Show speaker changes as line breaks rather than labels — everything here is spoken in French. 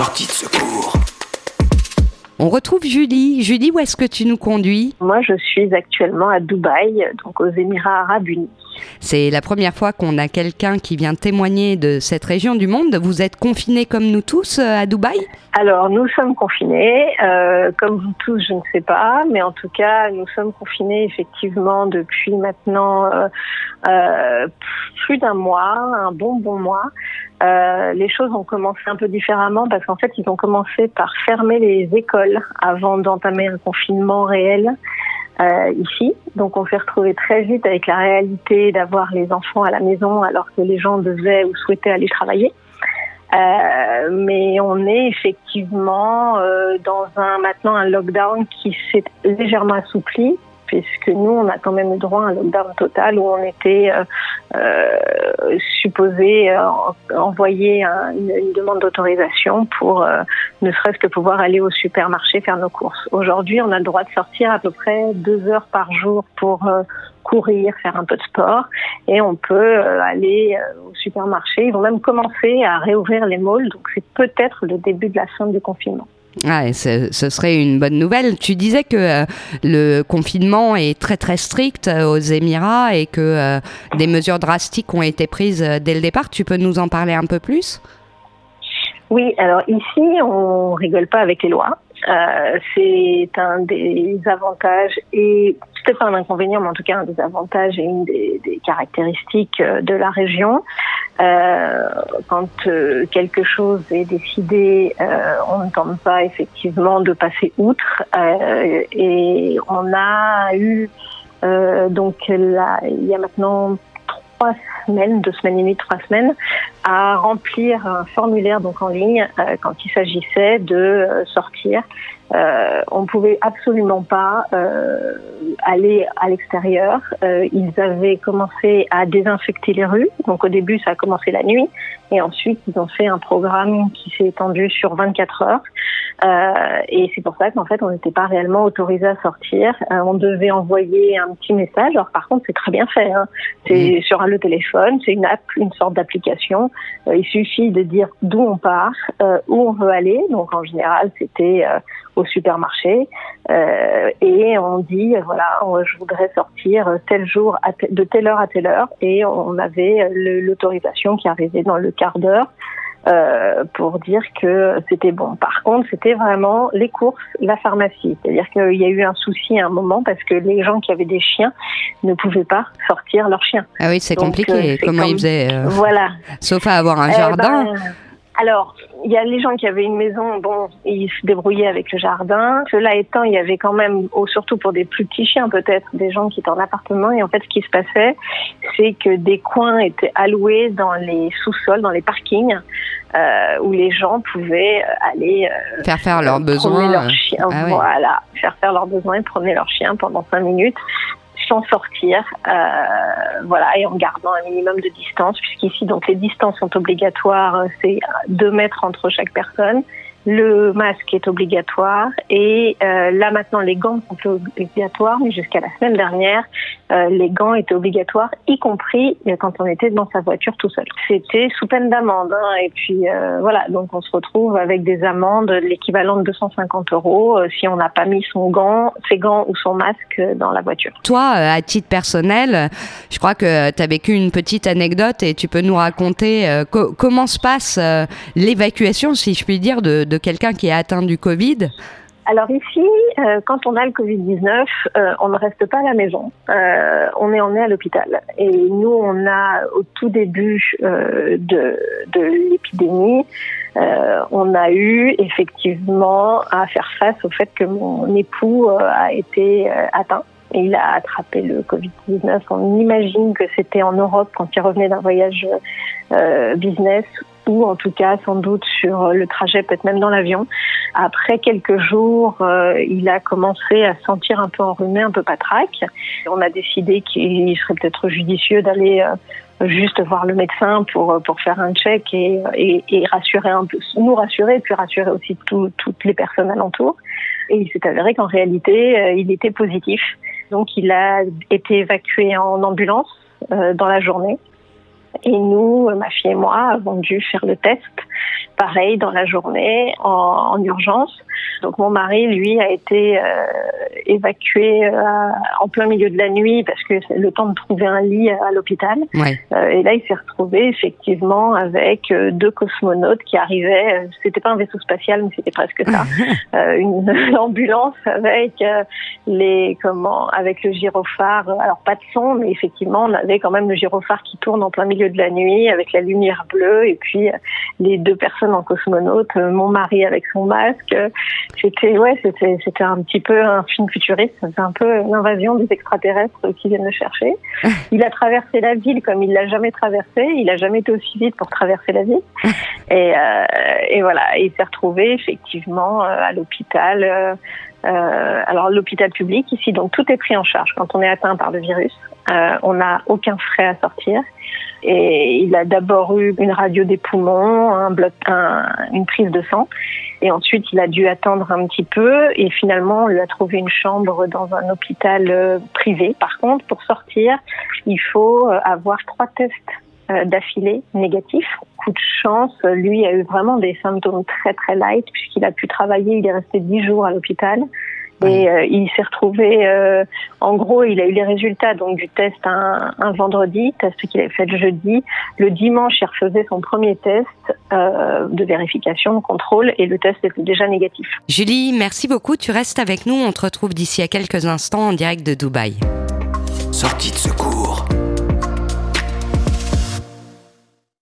Sortie de secours.
On retrouve Julie. Julie, où est-ce que tu nous conduis?
Moi, je suis actuellement à Dubaï, donc aux Émirats arabes unis.
C'est la première fois qu'on a quelqu'un qui vient témoigner de cette région du monde. Vous êtes confinés comme nous tous euh, à Dubaï?
Alors, nous sommes confinés, euh, comme vous tous, je ne sais pas, mais en tout cas, nous sommes confinés effectivement depuis maintenant euh, euh plus d'un mois, un bon bon mois. Euh, les choses ont commencé un peu différemment parce qu'en fait, ils ont commencé par fermer les écoles avant d'entamer un confinement réel euh, ici. Donc, on s'est retrouvé très vite avec la réalité d'avoir les enfants à la maison alors que les gens devaient ou souhaitaient aller travailler. Euh, mais on est effectivement euh, dans un maintenant un lockdown qui s'est légèrement assoupli puisque nous, on a quand même eu droit à un lockdown total où on était euh, euh supposé euh, envoyer une, demande d'autorisation pour ne serait-ce que pouvoir aller au supermarché faire nos courses. Aujourd'hui, on a le droit de sortir à peu près deux heures par jour pour courir, faire un peu de sport, et on peut aller au supermarché. Ils vont même commencer à réouvrir les malls, donc c'est peut-être le début de la fin du confinement.
Ah, ce, serait une bonne nouvelle. Tu disais que euh, le confinement est très très strict euh, aux Émirats et que euh, des mesures drastiques ont été prises dès le départ. Tu peux nous en parler un peu plus?
Oui, alors ici, on rigole pas avec les lois. c'est un des avantages et peut-être pas un inconvénient, mais en tout cas un des avantages et une des, des caractéristiques de la région. Euh, quand euh, quelque chose est décidé, euh, on ne tente pas effectivement de passer outre. et on a eu donc là, il y a maintenant trois semaines, deux semaines et demie, trois semaines, à remplir un formulaire donc en ligne quand il s'agissait de sortir euh, on pouvait absolument pas euh, aller à l'extérieur. Euh, ils avaient commencé à désinfecter les rues. Donc au début, ça a commencé la nuit. Et ensuite, ils ont fait un programme qui s'est étendu sur 24 heures. Euh, et c'est pour ça qu'en fait, on n'était pas réellement autorisé à sortir. Euh, on devait envoyer un petit message. Alors par contre, c'est très bien fait. Hein. C'est mmh. sur le téléphone, c'est une app, une sorte d'application. Euh, il suffit de dire d'où on part, où on veut aller. Donc en général, c'était au supermarché euh, et on dit voilà je voudrais sortir tel jour de telle heure à telle heure et on avait l'autorisation qui arrivait dans le quart d'heure euh, pour dire que c'était bon. Par contre, c'était vraiment les courses, la pharmacie. C'est-à-dire qu'il y a eu un souci à un moment parce que les gens qui avaient des chiens ne pouvaient pas sortir leurs chiens.
Ah oui, c'est compliqué. Euh, Comment ils faisaient
Voilà.
Sauf à avoir un eh jardin.
Ben, alors, il y a les gens qui avaient une maison, bon, ils se débrouillaient avec le jardin. Cela étant, il y avait quand même, surtout pour des plus petits chiens peut-être, des gens qui étaient en appartement. Et en fait, ce qui se passait, c'est que des coins étaient alloués dans les sous-sols, dans les parkings, euh, où les gens pouvaient aller
euh, faire faire leurs besoins.
Leurs chiens, ah Voilà, faire faire leurs besoins et promener leurs chiens pendant cinq minutes sans sortir, euh, voilà, et en gardant un minimum de distance, puisqu'ici donc les distances sont obligatoires, c'est deux mètres entre chaque personne. Le masque est obligatoire et euh, là maintenant les gants sont obligatoires, mais jusqu'à la semaine dernière, euh, les gants étaient obligatoires, y compris euh, quand on était dans sa voiture tout seul. C'était sous peine d'amende. Hein, et puis voilà, donc on se retrouve avec des amendes l'équivalent de 250 euros si on n'a pas mis son gant, ses gants ou son masque dans la voiture.
Toi, à titre personnel, je crois que tu as vécu une petite anecdote et tu peux nous raconter comment se passe l'évacuation, si je puis dire, de de quelqu'un qui est atteint du Covid
alors ici, euh, quand on a le Covid-19, euh, on ne reste pas à la maison, euh, on est emmené à l'hôpital. Et nous, on a au tout début de, de l'épidémie, on a eu effectivement à faire face au fait que mon époux a été atteint. Il a attrapé le Covid-19. On imagine que c'était en Europe quand il revenait d'un voyage business ou en tout cas sans doute sur le trajet, peut-être même dans l'avion. Après quelques jours, euh, il a commencé à sentir un peu enrhumé, un peu patraque. On a décidé qu'il serait peut-être judicieux d'aller euh, juste voir le médecin pour pour faire un check et, et, rassurer un peu, nous rassurer et puis rassurer aussi toutes les personnes alentour. Et il s'est avéré qu'en réalité, euh, il était positif. Donc il a été évacué en ambulance dans la journée. Et nous, ma fille et moi, avons dû faire le test pareil dans la journée en, en urgence. Donc mon mari, lui, a été euh, évacué euh, en plein milieu de la nuit parce que c'est le temps de trouver un lit à, l'hôpital.
Ouais.
Euh, et là, il s'est retrouvé effectivement avec deux cosmonautes qui arrivaient. C'était pas un vaisseau spatial, mais c'était presque ça. Une ambulance avec les comment, avec le gyrophare. Alors pas de son, mais effectivement, on avait quand même le gyrophare qui tourne en plein milieu de la nuit avec la lumière bleue et puis les deux personnes en cosmonaute, mon mari avec son masque. C'était ouais, c'était c'était un petit peu un film futuriste. C'était un peu l'invasion des extraterrestres qui viennent le chercher. Il a traversé la ville comme il l'a jamais traversé. Il a jamais été aussi vite pour traverser la ville. Et, euh, et voilà, il s'est retrouvé effectivement euh, à l'hôpital. Euh, alors l'hôpital public ici, donc tout est pris en charge quand on est atteint par le virus. Euh, on n'a aucun frais à sortir. Et il a d'abord eu une radio des poumons, un bloc, un, une prise de sang. Et ensuite, il a dû attendre un petit peu. Et finalement, on lui a trouvé une chambre dans un hôpital euh, privé. Par contre, pour sortir, il faut euh, avoir trois tests d'affilée négatifs. Coup de chance, lui a eu vraiment des symptômes très très light puisqu'il a pu travailler. Il est resté dix jours à l'hôpital. Et euh, il s'est retrouvé, euh, en gros, il a eu les résultats donc du test un, un vendredi, test qu'il avait fait le jeudi. Le dimanche, il refaisait son premier test euh, de vérification, de contrôle, et le test était déjà négatif.
Julie, merci beaucoup. Tu restes avec nous. On te retrouve d'ici à quelques instants en direct de Dubaï.
Sortie de secours.